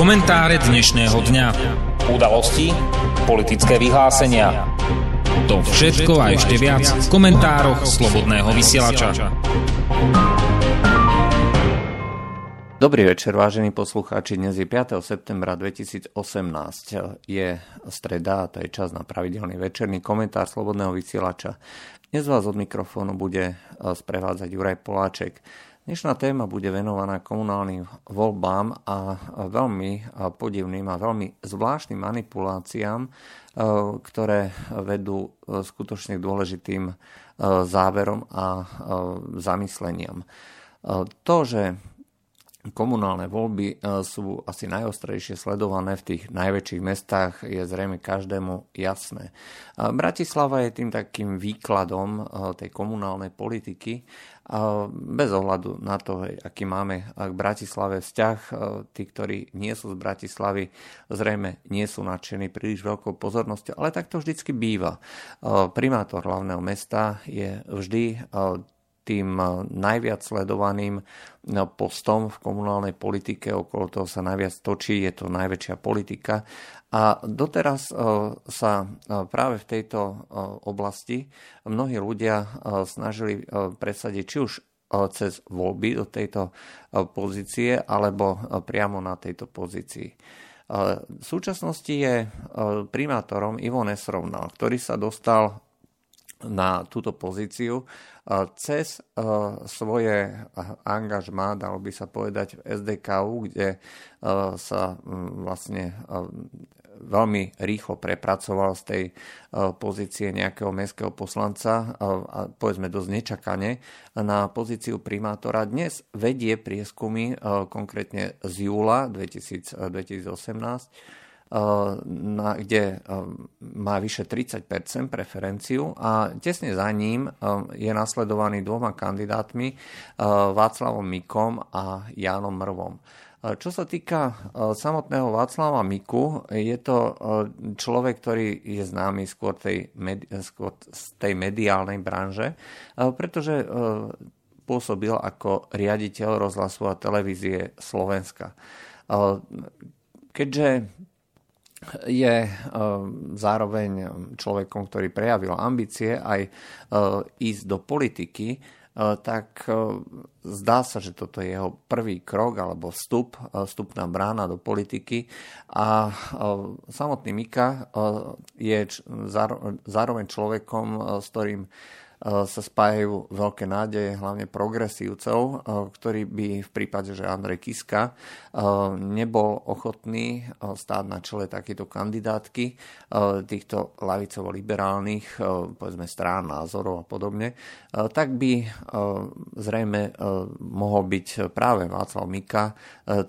Komentáre dnešného dňa. Udalosti, politické vyhlásenia. To všetko a ešte viac v komentároch Slobodného vysielača. Dobrý večer, vážení poslucháči. Dnes je 5. septembra 2018. Je streda a to je čas na pravidelný večerný komentár Slobodného vysielača. Dnes vás od mikrofónu bude sprevádzať Juraj Poláček. Dnešná téma bude venovaná komunálnym voľbám a veľmi podivným a veľmi zvláštnym manipuláciám, e, ktoré vedú e, skutočne dôležitým e, záverom a zamysleniam. To, že komunálne voľby sú asi najostrejšie sledované v tých najväčších mestách, je zrejme každému jasné. Bratislava je tým takým výkladom tej komunálnej politiky bez ohľadu na to, aký máme k Bratislave vzťah, tí, ktorí nie sú z Bratislavy, zrejme nie sú nadšení príliš veľkou pozornosťou, ale tak to vždycky býva. Primátor hlavného mesta je vždy tým najviac sledovaným postom v komunálnej politike, okolo toho sa najviac točí, je to najväčšia politika a doteraz e, sa práve v tejto oblasti mnohí ľudia snažili presadiť či už cez voľby do tejto pozície alebo priamo na tejto pozícii. V súčasnosti je primátorom Ivo Nesrovnal, ktorý sa dostal na túto pozíciu cez svoje angažmá, dalo by sa povedať, v SDKU, kde sa vlastne veľmi rýchlo prepracoval z tej pozície nejakého mestského poslanca a povedzme dosť nečakane na pozíciu primátora. Dnes vedie prieskumy konkrétne z júla 2018 na, kde má vyše 30 preferenciu a tesne za ním je nasledovaný dvoma kandidátmi Václavom Mikom a Jánom Mrvom. Čo sa týka samotného Václava Miku, je to človek, ktorý je známy skôr, tej, skôr z tej mediálnej branže, pretože pôsobil ako riaditeľ rozhlasu a televízie Slovenska. Keďže je zároveň človekom, ktorý prejavil ambície aj ísť do politiky, tak zdá sa, že toto je jeho prvý krok alebo vstup, vstupná brána do politiky. A samotný Mika je zároveň človekom, s ktorým sa spájajú veľké nádeje, hlavne progresívcov, ktorí by v prípade, že Andrej Kiska nebol ochotný stáť na čele takéto kandidátky týchto lavicovo-liberálnych, povedzme, strán, názorov a podobne, tak by zrejme mohol byť práve Václav Mika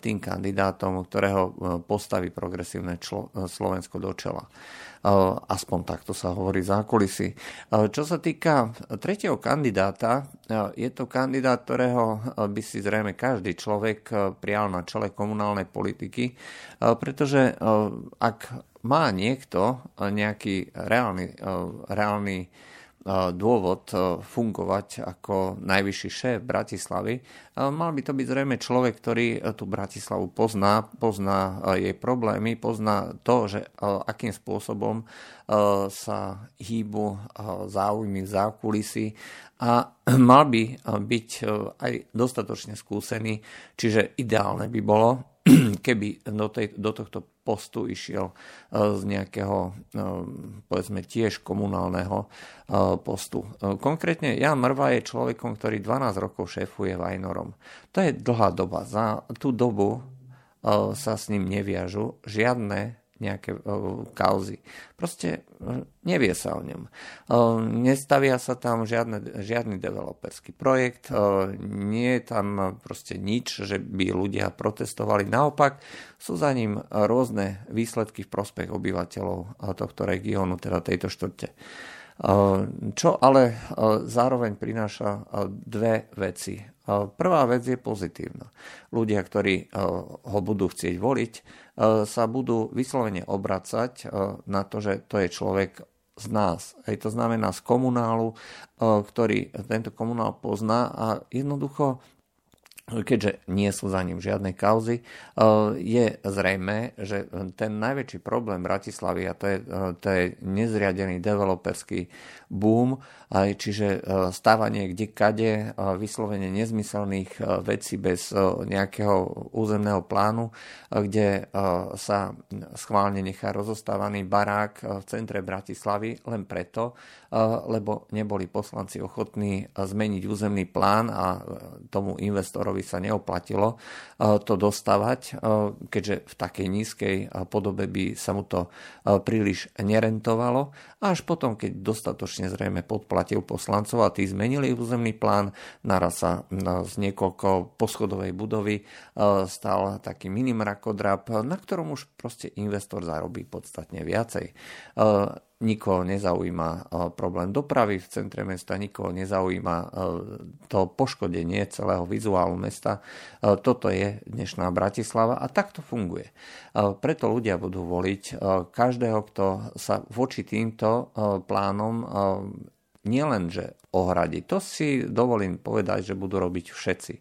tým kandidátom, ktorého postaví progresívne Slovensko do čela. Aspoň takto sa hovorí za kulisy. Čo sa týka tretieho kandidáta, je to kandidát, ktorého by si zrejme každý človek prijal na čele komunálnej politiky, pretože ak má niekto nejaký reálny, reálny dôvod fungovať ako najvyšší šéf Bratislavy. Mal by to byť zrejme človek, ktorý tú Bratislavu pozná, pozná jej problémy, pozná to, že akým spôsobom sa hýbu záujmy v zákulisí a mal by byť aj dostatočne skúsený, čiže ideálne by bolo, keby do, tej, do tohto postu išiel e, z nejakého, e, povedzme, tiež komunálneho e, postu. Konkrétne Jan Mrva je človekom, ktorý 12 rokov šéfuje Vajnorom. To je dlhá doba. Za tú dobu sa s ním neviažu žiadne nejaké kauzy. Proste uh, nevie sa o ňom. Uh, nestavia sa tam žiadne, žiadny developerský projekt, uh, nie je tam proste nič, že by ľudia protestovali. Naopak sú za ním rôzne výsledky v prospech obyvateľov tohto regiónu, teda tejto štvrte. Čo ale zároveň prináša dve veci. Prvá vec je pozitívna. Ľudia, ktorí ho budú chcieť voliť, sa budú vyslovene obracať na to, že to je človek z nás. Hej, to znamená z komunálu, ktorý tento komunál pozná a jednoducho keďže nie sú za ním žiadne kauzy, e, je zrejme, že ten najväčší problém Bratislavy, a to je, e, to je nezriadený developerský boom, čiže e, stávanie kde kade, vyslovene nezmyselných vecí bez nejakého územného plánu, kde sa schválne nechá rozostávaný barák v centre Bratislavy len preto, lebo neboli poslanci ochotní zmeniť územný plán a tomu investorovi sa neoplatilo to dostávať, keďže v takej nízkej podobe by sa mu to príliš nerentovalo. Až potom, keď dostatočne zrejme podplatil poslancov a tí zmenili územný plán, naraz sa z niekoľko poschodovej budovy stal taký minimrakodrap, na ktorom už proste investor zarobí podstatne viacej nikoho nezaujíma e, problém dopravy v centre mesta, nikoho nezaujíma e, to poškodenie celého vizuálu mesta. E, toto je dnešná Bratislava a takto funguje. Preto ľudia budú voliť každého, kto sa voči týmto plánom nielenže ohradí. To si dovolím povedať, že budú robiť všetci.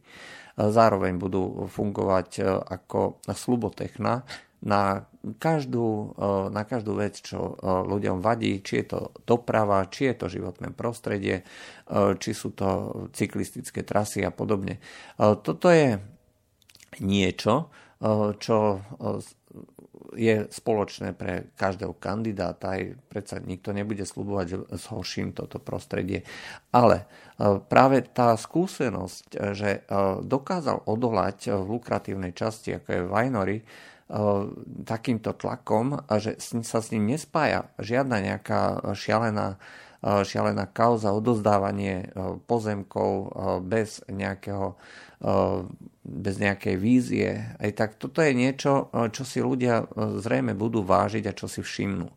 Zároveň budú fungovať ako slubotechna, na každú, e, na každú vec, čo e, ľuďom vadí, či je to doprava, či je to životné prostredie, e, či sú to cyklistické trasy a podobne. Toto je niečo, čo je spoločné pre každého kandidáta, aj predsa nikto nebude slubovať, že zhorším toto prostredie. Ale práve tá skúsenosť, že dokázal odolať v lukratívnej časti, ako je Vajnory, takýmto tlakom, že sa s ním nespája žiadna nejaká šialená, šialená kauza, odozdávanie pozemkov bez nejakého bez nejakej vízie. Aj tak toto je niečo, čo si ľudia zrejme budú vážiť a čo si všimnú.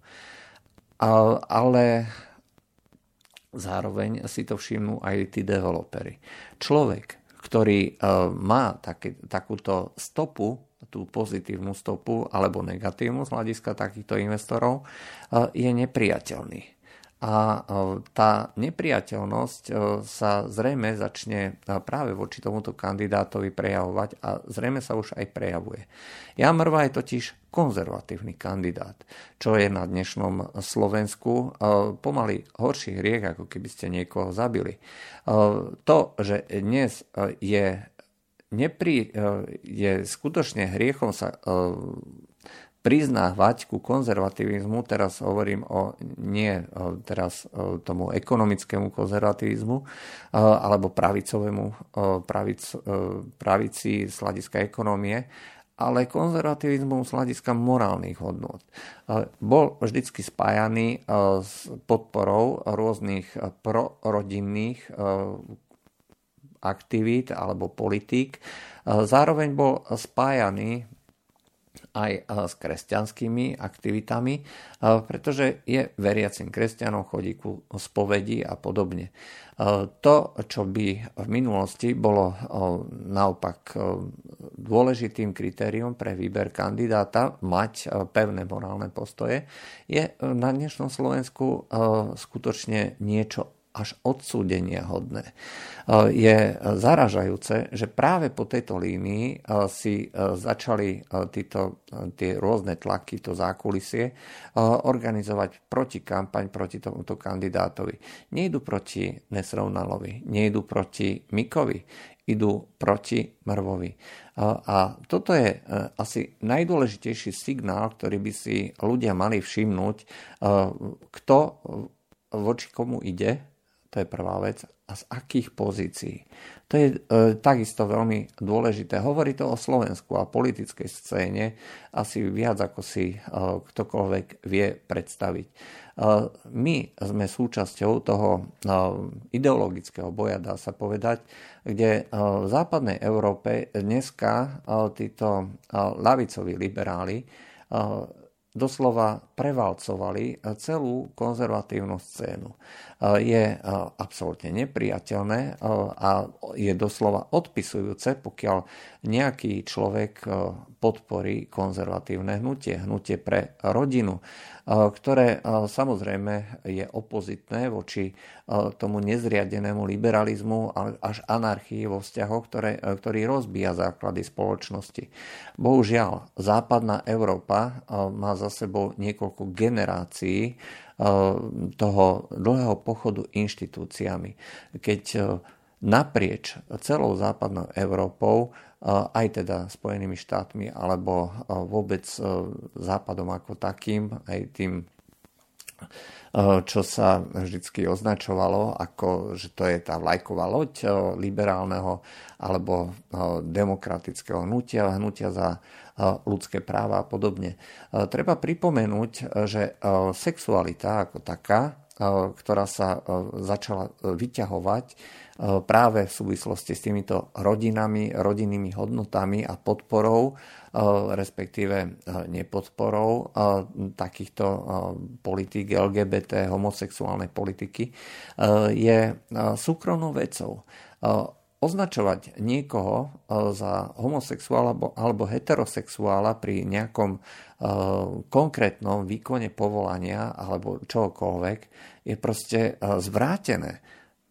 Ale zároveň si to všimnú aj tí developery. Človek, ktorý má také, takúto stopu tú pozitívnu stopu alebo negatívnu z hľadiska takýchto investorov, je nepriateľný. A tá nepriateľnosť sa zrejme začne práve voči tomuto kandidátovi prejavovať a zrejme sa už aj prejavuje. Jan Mrva je totiž konzervatívny kandidát, čo je na dnešnom Slovensku pomaly horší hriech, ako keby ste niekoho zabili. To, že dnes je nepri, e, je skutočne hriechom sa e, priznávať ku konzervativizmu, teraz hovorím o nie e, teraz tomu ekonomickému konzervativizmu alebo pravicovému pravic, pravici z hľadiska ekonomie, ale konzervativizmu z hľadiska morálnych hodnot. Bol vždycky spájaný s podporou rôznych prorodinných aktivít alebo politík. Zároveň bol spájaný aj s kresťanskými aktivitami, pretože je veriacim kresťanom, chodí ku spovedi a podobne. To, čo by v minulosti bolo naopak dôležitým kritériom pre výber kandidáta mať pevné morálne postoje, je na dnešnom Slovensku skutočne niečo až odsúdenia hodné. E, je zaražajúce, že práve po tejto línii e, si e, začali títo, tie rôzne tlaky, to zákulisie, organizovať protikampaň proti tomuto kandidátovi. Nejdu proti Nesrovnalovi, nejdu proti Mikovi, idú proti Mrvovi. A toto je asi najdôležitejší signál, ktorý by si ľudia mali všimnúť, kto voči komu ide to je prvá vec. A z akých pozícií? To je e, takisto veľmi dôležité. Hovorí to o Slovensku a politickej scéne asi viac, ako si e, ktokoľvek vie predstaviť. E, my sme súčasťou toho e, ideologického boja, dá sa povedať, kde e, v západnej Európe dneska e, títo e, lavicoví liberáli e, doslova prevalcovali celú konzervatívnu scénu. Je absolútne nepriateľné a je doslova odpisujúce, pokiaľ nejaký človek podporí konzervatívne hnutie, hnutie pre rodinu, ktoré samozrejme je opozitné voči tomu nezriadenému liberalizmu až anarchii vo vzťahoch, ktoré, ktorý rozbíja základy spoločnosti. Bohužiaľ, západná Európa má za sebou niekoľko generácií toho dlhého pochodu inštitúciami. Keď naprieč celou západnou Európou aj teda Spojenými štátmi, alebo vôbec Západom ako takým, aj tým čo sa vždy označovalo ako, že to je tá vlajková loď liberálneho alebo demokratického hnutia, hnutia za ľudské práva a podobne. Treba pripomenúť, že sexualita ako taká, ktorá sa začala vyťahovať práve v súvislosti s týmito rodinami, rodinnými hodnotami a podporou, respektíve nepodporou takýchto politík LGBT, homosexuálnej politiky, je súkromnou vecou označovať niekoho za homosexuála alebo, alebo heterosexuála pri nejakom konkrétnom výkone povolania alebo čokoľvek je proste zvrátené.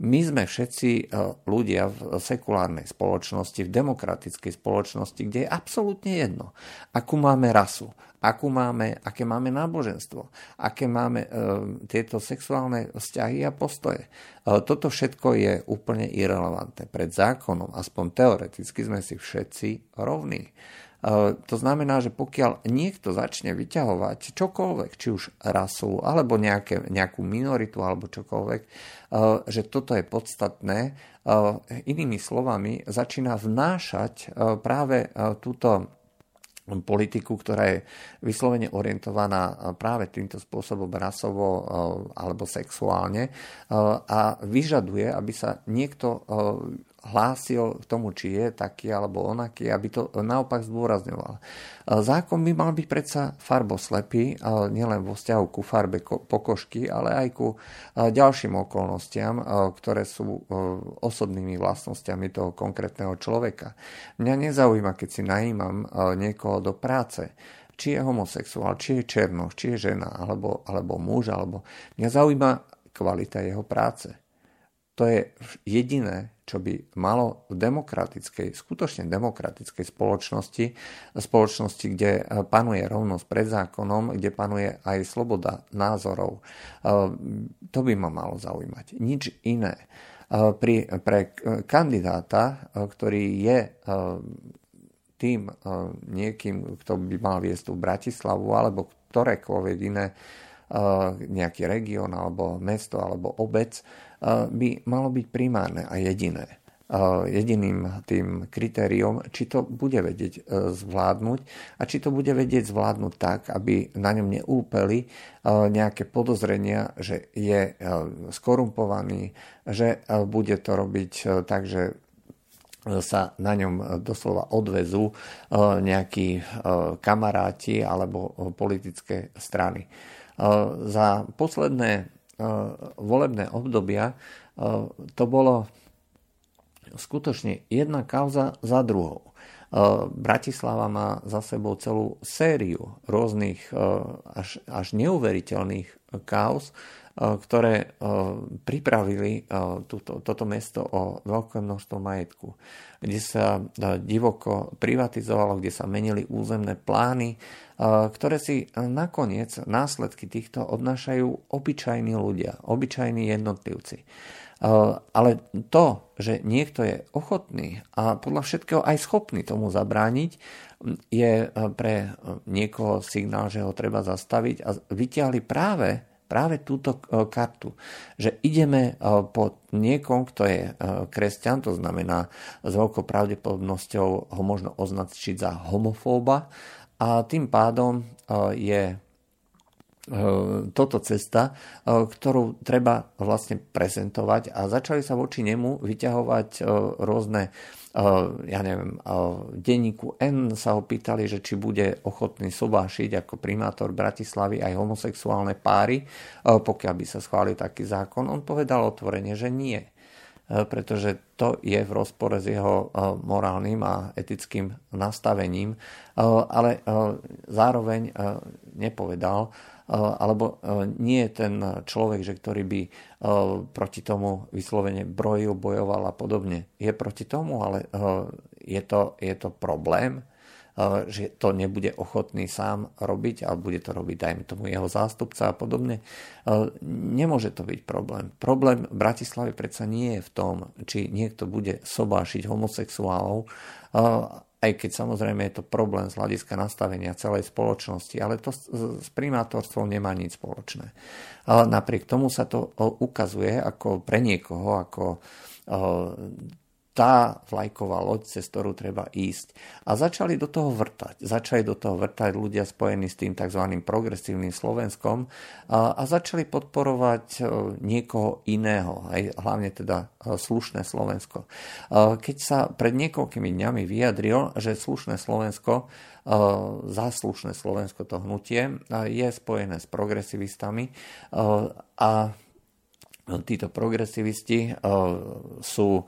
My sme všetci e, ľudia v sekulárnej spoločnosti, v demokratickej spoločnosti, kde je absolútne jedno, akú máme rasu, akú máme, aké máme náboženstvo, aké máme e, tieto sexuálne vzťahy a postoje. E, toto všetko je úplne irrelevantné. Pred zákonom, aspoň teoreticky, sme si všetci rovní. To znamená, že pokiaľ niekto začne vyťahovať čokoľvek, či už rasu, alebo nejaké, nejakú minoritu, alebo čokoľvek, že toto je podstatné, inými slovami, začína vnášať práve túto politiku, ktorá je vyslovene orientovaná práve týmto spôsobom rasovo alebo sexuálne a vyžaduje, aby sa niekto hlásil k tomu, či je taký alebo onaký, aby to naopak zdôrazňoval. Zákon by mal byť predsa farboslepý, nielen vo vzťahu ku farbe pokožky, ale aj ku ďalším okolnostiam, ktoré sú osobnými vlastnosťami toho konkrétneho človeka. Mňa nezaujíma, keď si najímam niekoho do práce, či je homosexuál, či je černoch, či je žena, alebo, alebo muž, alebo... Mňa zaujíma kvalita jeho práce. To je jediné, čo by malo v demokratickej, skutočne demokratickej spoločnosti, spoločnosti, kde panuje rovnosť pred zákonom, kde panuje aj sloboda názorov, to by ma malo zaujímať. Nič iné. Pri, pre kandidáta, ktorý je tým niekým, kto by mal viesť tú Bratislavu alebo ktorékoľvek iné nejaký región alebo mesto alebo obec, by malo byť primárne a jediné. Jediným tým kritériom, či to bude vedieť e, zvládnuť a či to bude vedieť zvládnuť tak, aby na ňom neúpeli e, nejaké podozrenia, že je e, skorumpovaný, že bude to robiť tak, že sa na ňom doslova odvezú nejakí kamaráti alebo politické strany. Za posledné volebné obdobia to bolo skutočne jedna kauza za druhou. Bratislava má za sebou celú sériu rôznych až, až neuveriteľných kauz, ktoré pripravili túto, toto mesto o veľké množstvo majetku, kde sa divoko privatizovalo, kde sa menili územné plány, ktoré si nakoniec následky týchto odnášajú obyčajní ľudia, obyčajní jednotlivci. Ale to, že niekto je ochotný a podľa všetkého aj schopný tomu zabrániť, je pre niekoho signál, že ho treba zastaviť a vyťahli práve práve túto kartu, že ideme po niekom, kto je kresťan, to znamená s veľkou pravdepodobnosťou ho možno označiť za homofóba. A tým pádom je toto cesta, ktorú treba vlastne prezentovať. A začali sa voči nemu vyťahovať rôzne ja neviem, v denníku N sa ho pýtali, že či bude ochotný sobášiť ako primátor Bratislavy aj homosexuálne páry, pokiaľ by sa schválil taký zákon. On povedal otvorene, že nie pretože to je v rozpore s jeho morálnym a etickým nastavením, ale zároveň nepovedal, alebo nie je ten človek, že ktorý by proti tomu vyslovene brojil, bojoval a podobne. Je proti tomu, ale je to, je to problém, že to nebude ochotný sám robiť a bude to robiť, dajme tomu, jeho zástupca a podobne. Nemôže to byť problém. Problém Bratislavy predsa nie je v tom, či niekto bude sobášiť homosexuálov, aj keď samozrejme je to problém z hľadiska nastavenia celej spoločnosti, ale to s primátorstvom nemá nič spoločné. Napriek tomu sa to ukazuje ako pre niekoho, ako tá vlajková loď, cez ktorú treba ísť. A začali do toho vrtať. Začali do toho vrtať ľudia spojení s tým tzv. progresívnym Slovenskom a, a začali podporovať e, niekoho iného, aj hlavne teda e, slušné Slovensko. E, keď sa pred niekoľkými dňami vyjadril, že slušné Slovensko záslušné Slovensko to hnutie je spojené s progresivistami a títo progresivisti sú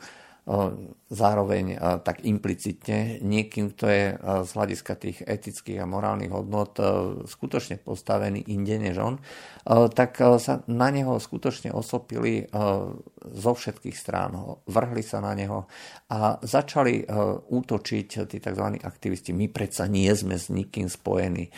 zároveň tak implicitne niekým, kto je z hľadiska tých etických a morálnych hodnot skutočne postavený inde než on, tak sa na neho skutočne osopili zo všetkých strán. Vrhli sa na neho a začali útočiť tí tzv. aktivisti. My predsa nie sme s nikým spojení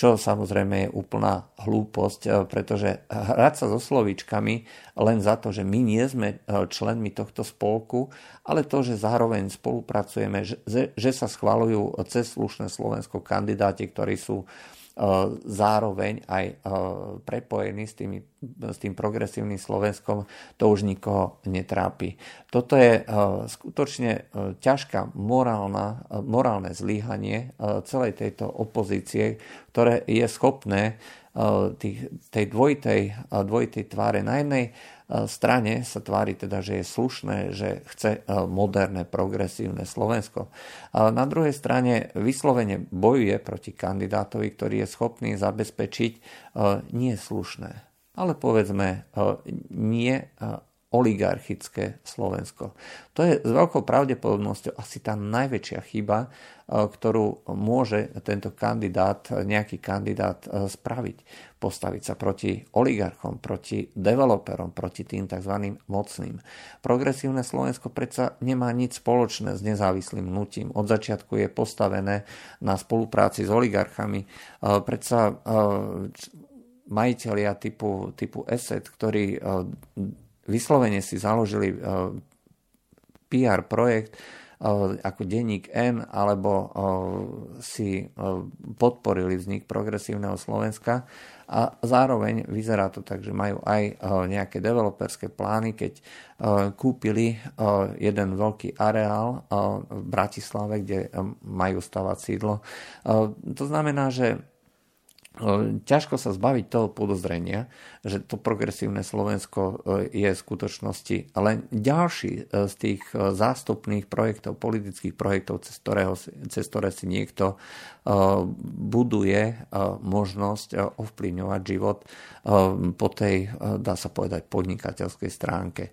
čo samozrejme je úplná hlúposť, e, pretože hrať sa so slovíčkami len za to, že my nie sme e, členmi tohto spolku, ale to, že zároveň spolupracujeme, že, sa schvalujú cez slušné Slovensko kandidáti, ktorí sú E, zároveň aj e, prepojený s, tými, s tým progresívnym Slovenskom, to už nikoho netrápi. Toto je e, skutočne ťažká morálna, morálne zlíhanie celej tejto opozície, ktoré je schopné tých, tej dvojitej, dvojitej tváre na jednej strane sa tvári teda, že je slušné, že chce e, moderné, progresívne Slovensko. Na druhej strane vyslovene bojuje proti kandidátovi, ktorý je schopný zabezpečiť e, nie slušné, ale povedzme e, nie oligarchické Slovensko. To je s veľkou pravdepodobnosťou asi tá najväčšia chyba, ktorú môže tento kandidát, nejaký kandidát spraviť postaviť sa proti oligarchom, proti developerom, proti tým tzv. mocným. Progresívne Slovensko predsa nemá nič spoločné s nezávislým nutím. Od začiatku je postavené na spolupráci s oligarchami. Predsa majiteľia typu, typu ESET, ktorí vyslovene si založili PR projekt, ako denník N, alebo si podporili vznik progresívneho Slovenska, a zároveň vyzerá to tak, že majú aj nejaké developerské plány, keď kúpili jeden veľký areál v Bratislave, kde majú stavať sídlo. To znamená, že ťažko sa zbaviť toho podozrenia, že to progresívne Slovensko je v skutočnosti len ďalší z tých zástupných projektov, politických projektov, cez, ktorého, cez ktoré si niekto buduje možnosť ovplyvňovať život po tej, dá sa povedať, podnikateľskej stránke.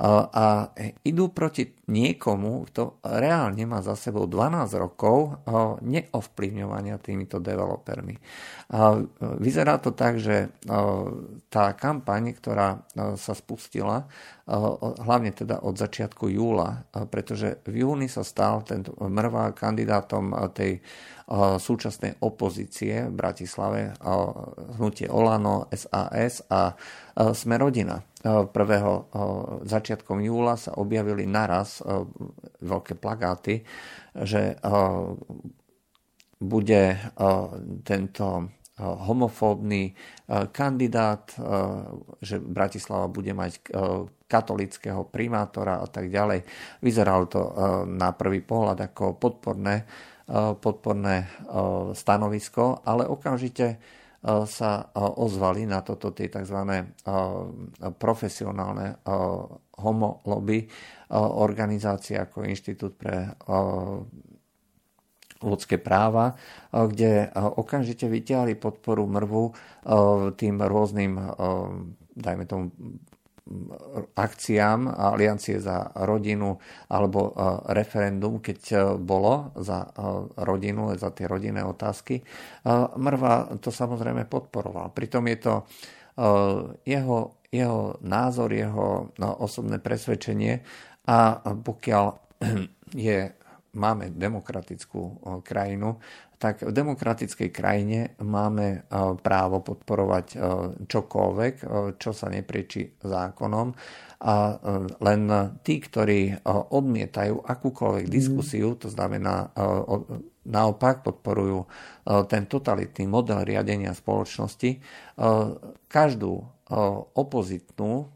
A idú proti niekomu, kto reálne má za sebou 12 rokov neovplyvňovania týmito developermi. Vyzerá to tak, že tá kampaň, ktorá sa spustila, hlavne teda od začiatku júla, pretože v júni sa stal tento mrvá kandidátom tej súčasnej opozície v Bratislave, hnutie Olano, SAS a Sme rodina. Prvého začiatkom júla sa objavili naraz veľké plagáty, že bude tento homofóbny kandidát, že Bratislava bude mať katolického primátora a tak ďalej. Vyzeralo to na prvý pohľad ako podporné podporné stanovisko, ale okamžite sa ozvali na toto tie tzv. profesionálne homolobby organizácie ako Inštitút pre ľudské práva, kde okamžite vytiahli podporu mrvu tým rôznym, dajme tomu, akciám Aliancie za rodinu alebo referendum, keď bolo za rodinu, za tie rodinné otázky. Mrva to samozrejme podporoval. Pritom je to jeho, jeho názor, jeho osobné presvedčenie a pokiaľ je, máme demokratickú krajinu, tak v demokratickej krajine máme právo podporovať čokoľvek, čo sa neprieči zákonom a len tí, ktorí odmietajú akúkoľvek mhm. diskusiu, to znamená naopak podporujú ten totalitný model riadenia spoločnosti, každú opozitnú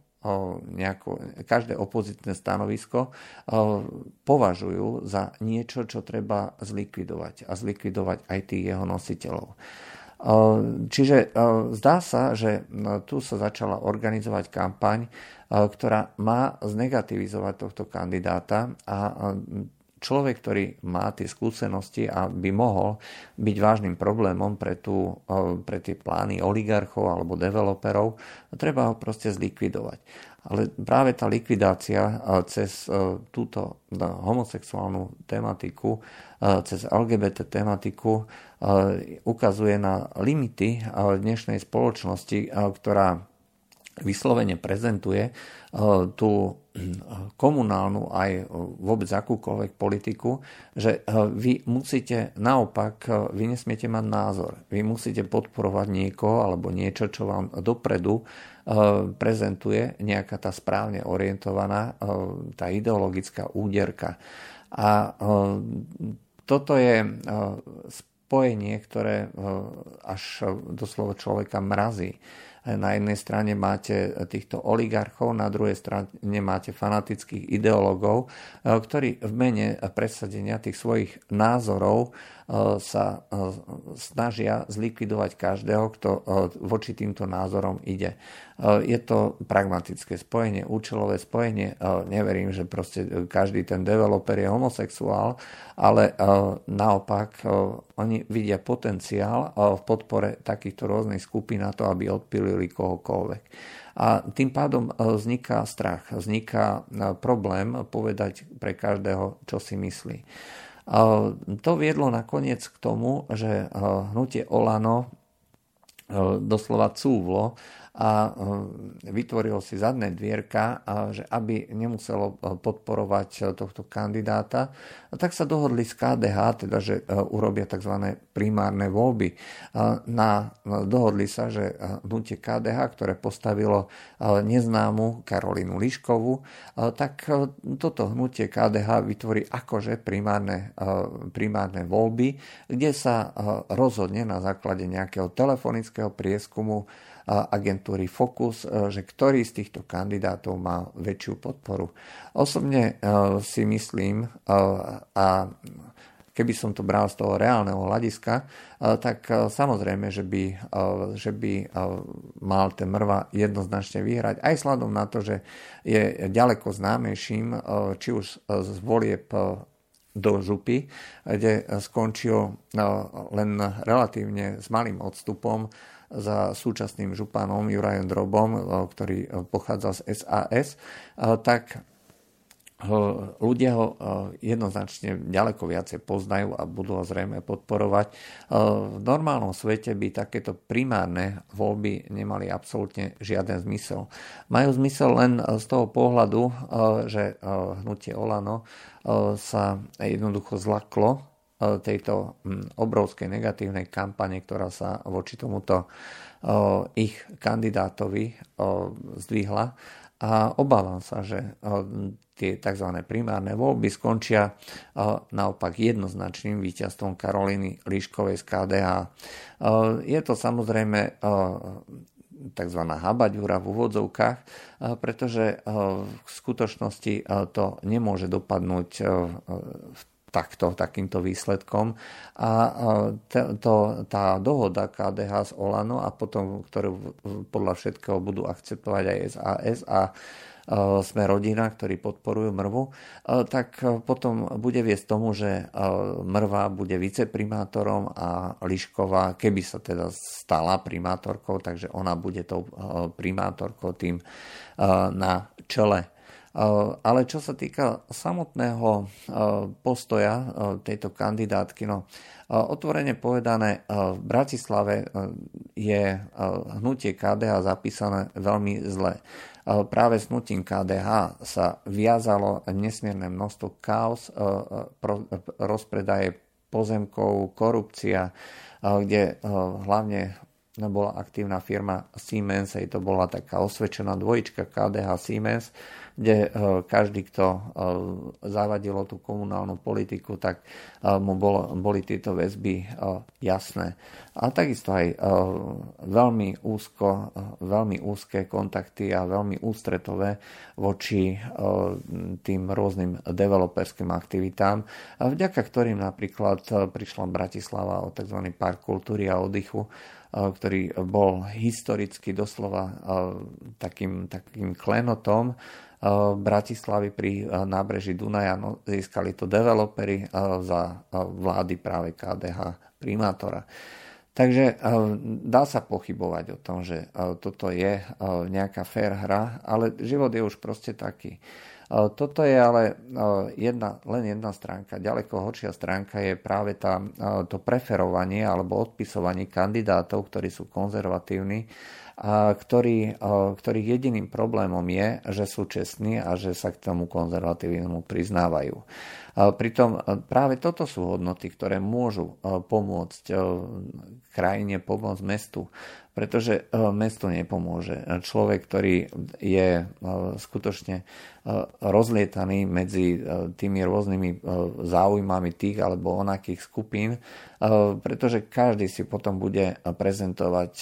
nejako, každé opozitné stanovisko považujú za niečo, čo treba zlikvidovať a zlikvidovať aj tých jeho nositeľov. Čiže zdá sa, že tu sa začala organizovať kampaň, ktorá má znegativizovať tohto kandidáta a človek, ktorý má tie skúsenosti a by mohol byť vážnym problémom pre, tú, pre tie plány oligarchov alebo developerov, treba ho proste zlikvidovať. Ale práve tá likvidácia cez túto homosexuálnu tematiku, cez LGBT tematiku ukazuje na limity dnešnej spoločnosti, ktorá vyslovene prezentuje tú komunálnu aj vôbec akúkoľvek politiku, že eh, vy musíte naopak, eh, vy nesmiete mať názor. Vy musíte podporovať niekoho alebo niečo, čo vám dopredu eh, prezentuje nejaká tá správne orientovaná, tá ideologická úderka. A toto je spojenie, ktoré až doslova človeka mrazí na jednej strane máte týchto oligarchov, na druhej strane máte fanatických ideológov, e, ktorí v mene presadenia tých svojich názorov E, sa e, snažia zlikvidovať každého, kto e, voči týmto názorom ide. Je to pragmatické spojenie, účelové spojenie. Neverím, že proste každý ten developer je homosexuál, ale naopak oni vidia potenciál v podpore takýchto rôznych skupín na to, aby odpilili kohokoľvek. A tým pádom vzniká strach, vzniká problém povedať pre každého, čo si myslí. To viedlo nakoniec k tomu, že hnutie Olano doslova cúvlo a e, vytvoril si zadné dvierka, že aby nemuselo e, podporovať e, tohto kandidáta, tak sa dohodli s KDH, teda že urobia tzv. primárne voľby. Na, dohodli sa, že hnutie KDH, ktoré postavilo neznámu Karolínu Liškovu, tak toto hnutie KDH vytvorí akože primárne, primárne voľby, kde sa rozhodne na základe nejakého telefonického prieskumu agentúry Focus, e, že ktorý z týchto kandidátov má väčšiu podporu. Osobne e, si myslím, e, a keby som to bral z toho reálneho hľadiska, tak samozrejme, že by, že by mal ten mrva jednoznačne vyhrať. Aj sladom na to, že je ďaleko známejším, či už z volieb do župy, kde skončil len relatívne s malým odstupom za súčasným županom Jurajom Drobom, e, ktorý e, pochádza z SAS, e, tak ľudia ho jednoznačne ďaleko viacej poznajú a budú ho zrejme podporovať. V normálnom svete by takéto primárne voľby nemali absolútne žiaden zmysel. Majú zmysel len z toho pohľadu, že hnutie Olano sa jednoducho zlaklo tejto obrovskej negatívnej kampane, ktorá sa voči tomuto e, ich kandidátovi e, zdvihla. A obávam sa, že tie tzv. primárne voľby skončia naopak jednoznačným víťazstvom Karoliny Líškovej z KDH. Je to samozrejme tzv. habaďura v úvodzovkách, pretože v skutočnosti to nemôže dopadnúť v takto, takýmto výsledkom. A to, tá dohoda KDH s Olano a potom, ktorú podľa všetkého budú akceptovať aj SAS a sme rodina, ktorí podporujú Mrvu, tak potom bude viesť tomu, že Mrva bude viceprimátorom a Lišková, keby sa teda stala primátorkou, takže ona bude tou primátorkou tým na čele ale čo sa týka samotného postoja tejto kandidátky, no otvorene povedané, v Bratislave je hnutie KDH zapísané veľmi zle. Práve s hnutím KDH sa viazalo nesmierne množstvo chaos, rozpredaje pozemkov, korupcia, kde hlavne bola aktívna firma Siemens, to bola taká osvedčená dvojička KDH Siemens, kde eh, každý, kto eh, zavadilo tú komunálnu politiku, tak eh, mu boli tieto väzby jasné. A takisto aj veľmi úzko, veľmi úzke kontakty a veľmi ústretové voči tým rôznym developerským aktivitám, vďaka ktorým napríklad prišla Bratislava o tzv. park kultúry a oddychu, ktorý bol historicky doslova takým, takým klenotom Bratislavy pri nábreží Dunaja. No, získali to developery za vlády práve KDH primátora. Takže dá sa pochybovať o tom, že toto je nejaká fair hra, ale život je už proste taký. Toto je ale jedna, len jedna stránka. Ďaleko horšia stránka je práve tá, to preferovanie alebo odpisovanie kandidátov, ktorí sú konzervatívni ktorý, ktorých jediným problémom je, že sú čestní a že sa k tomu konzervatívnemu priznávajú. Pritom práve toto sú hodnoty, ktoré môžu pomôcť krajine, pomôcť mestu pretože e, mesto nepomôže. Človek, ktorý je e, skutočne e, rozlietaný medzi tými rôznymi záujmami tých alebo onakých skupín, pretože každý si potom bude prezentovať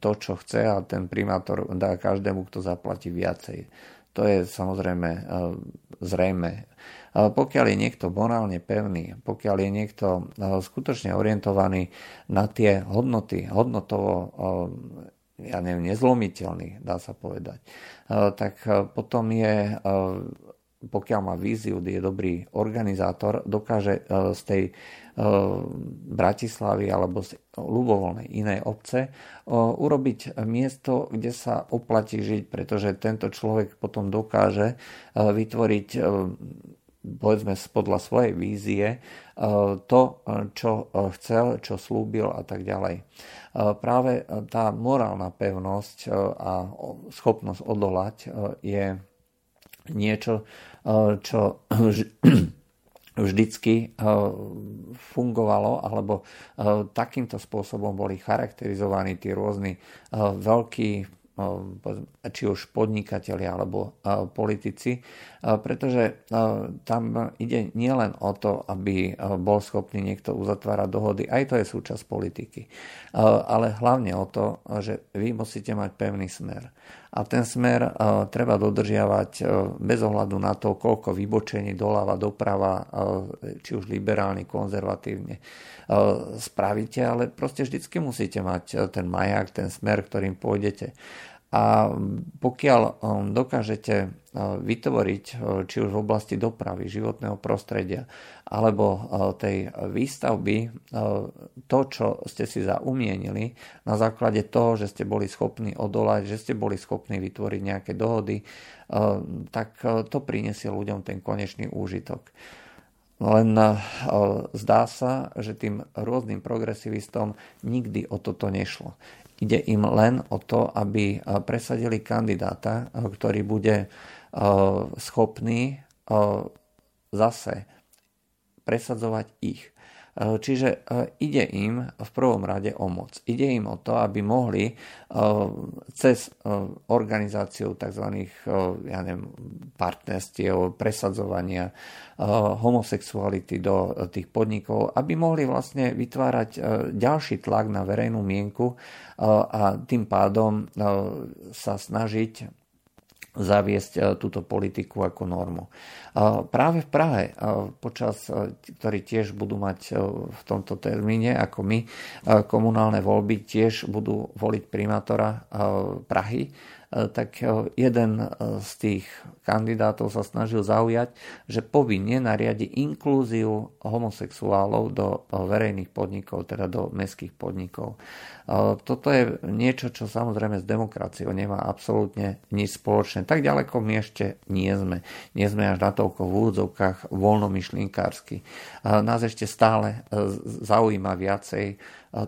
to, čo chce a ten primátor dá každému, kto zaplatí viacej. To je samozrejme zrejme pokiaľ je niekto morálne pevný, pokiaľ je niekto eh, skutočne orientovaný na tie hodnoty, hodnotovo eh, ja neviem, nezlomiteľný, dá sa povedať, eh, tak potom je, pokiaľ má víziu, je dobrý organizátor, dokáže z tej Bratislavy alebo z ľubovoľnej inej obce urobiť miesto, kde sa oplatí žiť, pretože tento človek potom dokáže vytvoriť povedzme podľa svojej vízie e, to, čo chcel, čo slúbil a tak ďalej. E, práve tá morálna pevnosť e, a schopnosť odolať je niečo, čo vždycky fungovalo, alebo takýmto spôsobom boli charakterizovaní tí rôzni veľkí či už podnikatelia alebo politici, pretože tam ide nielen o to, aby bol schopný niekto uzatvárať dohody, aj to je súčasť politiky, ale hlavne o to, že vy musíte mať pevný smer. A ten smer treba dodržiavať bez ohľadu na to, koľko vybočení doľava, doprava, či už liberálny, konzervatívne spravíte, ale proste vždycky musíte mať ten majak, ten smer, ktorým pôjdete. A pokiaľ um, dokážete uh, vytvoriť, uh, či už v oblasti dopravy, životného prostredia, alebo uh, tej výstavby, to, čo ste si zaumienili na základe toho, že ste boli schopní odolať, že ste boli schopní vytvoriť nejaké dohody, tak to prinesie ľuďom ten konečný úžitok. Len zdá sa, že tým rôznym progresivistom nikdy o toto nešlo. Ide im len o to, aby presadili kandidáta, ktorý bude schopný zase presadzovať ich. Eh, čiže eh, ide im v prvom rade o moc. Ide im o to, aby mohli eh, cez organizáciu tzv. Ja neviem, partnerstiev, presadzovania homosexuality do tých podnikov, aby mohli vlastne vytvárať ďalší tlak na verejnú mienku a tým pádom sa snažiť zaviesť túto politiku ako normu. Práve v Prahe, počas, ktorí tiež budú mať v tomto termíne ako my komunálne voľby, tiež budú voliť primátora Prahy, E, tak e, jeden e, z tých kandidátov sa snažil zaujať, že povinne nariadi inklúziu homosexuálov do verejných podnikov, teda do mestských podnikov. Toto je niečo, čo samozrejme s demokraciou nemá absolútne nič spoločné. Tak ďaleko my ešte nie sme. Nie sme až na toľko v úvodzovkách voľnomyšlienkársky. Nás ešte stále zaujíma viacej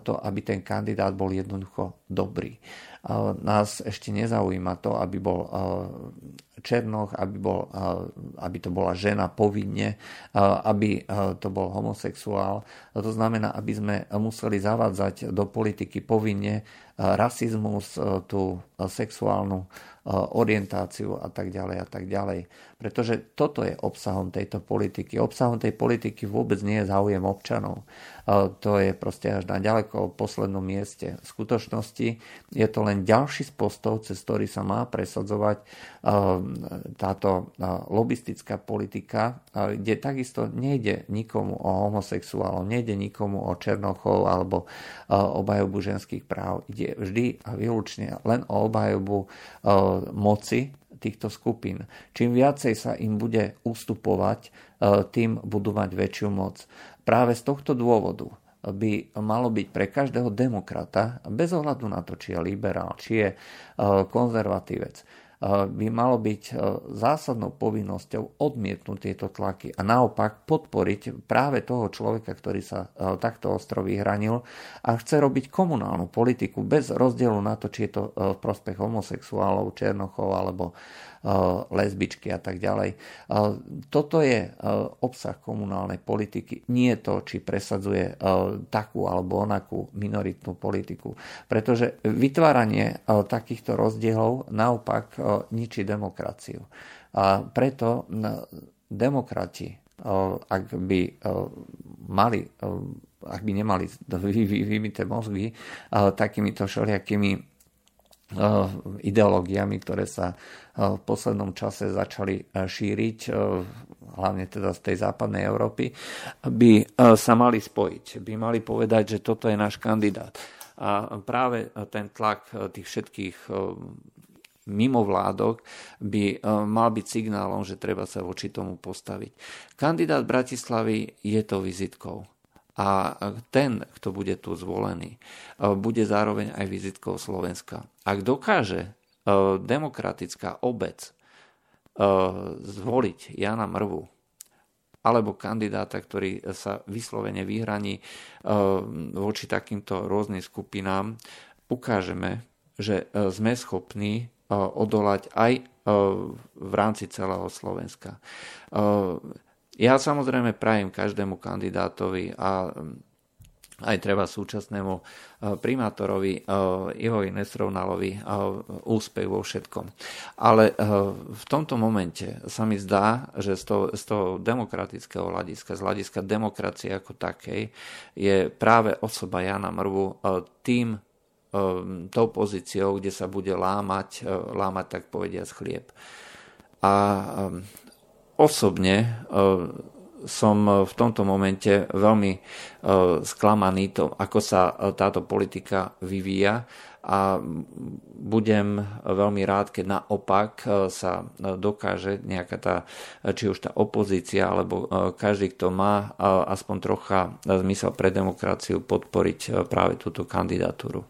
to, aby ten kandidát bol jednoducho dobrý nás ešte nezaujíma to, aby bol černoch, aby, bol, aby to bola žena povinne, aby to bol homosexuál. To znamená, aby sme museli zavádzať do politiky povinne rasizmus, tú sexuálnu orientáciu a tak ďalej a tak ďalej. Pretože toto je obsahom tejto politiky. Obsahom tej politiky vôbec nie je záujem občanov. To je proste až na ďaleko poslednom mieste. V skutočnosti je to len ďalší z postov, cez ktorý sa má presadzovať táto lobistická politika, kde takisto nejde nikomu o homosexuálov, nejde nikomu o černochov alebo obhajobu ženských práv. Ide vždy a výlučne len o obhajobu moci týchto skupín. Čím viacej sa im bude ustupovať, e, tým budú mať väčšiu moc. Práve z tohto dôvodu by malo byť pre každého demokrata, bez ohľadu na to, či je liberál, či je e, konzervatívec, by malo byť e, zásadnou povinnosťou odmietnúť tieto tlaky a naopak podporiť práve toho človeka, ktorý sa e, takto ostro vyhranil a chce robiť komunálnu politiku bez rozdielu na to, či je to v prospech homosexuálov, černochov alebo lesbičky a tak ďalej. Toto je obsah komunálnej politiky, nie to, či presadzuje takú alebo onakú minoritnú politiku. Pretože vytváranie takýchto rozdielov naopak ničí demokraciu. A preto demokrati, ak by mali ak by nemali vymité mozgy takýmito všelijakými ideológiami, ktoré sa v poslednom čase začali šíriť, hlavne teda z tej západnej Európy, by sa mali spojiť, by mali povedať, že toto je náš kandidát. A práve ten tlak tých všetkých mimovládok by mal byť signálom, že treba sa voči tomu postaviť. Kandidát Bratislavy je to vizitkou. A ten, kto bude tu zvolený, bude zároveň aj vizitkou Slovenska. Ak dokáže e, demokratická obec e, zvoliť Jana Mrvu alebo kandidáta, ktorý sa vyslovene vyhraní e, voči takýmto rôznym skupinám, ukážeme, že sme schopní odolať aj v rámci celého Slovenska. Ja samozrejme prajem každému kandidátovi a mm, aj treba súčasnému e, primátorovi e, Ihovi Nesrovnalovi e, úspech vo všetkom. Ale v tomto momente sa mi zdá, že z toho, z toho demokratického hľadiska, z hľadiska demokracie ako takej, je práve osoba Jana Mrvu tým tou pozíciou, kde sa bude lámať, lámať tak povediať chlieb. A osobne e, som v tomto momente veľmi e, sklamaný to, ako sa e, táto politika vyvíja a budem veľmi rád, keď naopak sa dokáže nejaká tá, či už tá opozícia, alebo každý, kto má aspoň trocha zmysel pre demokraciu, podporiť práve túto kandidatúru.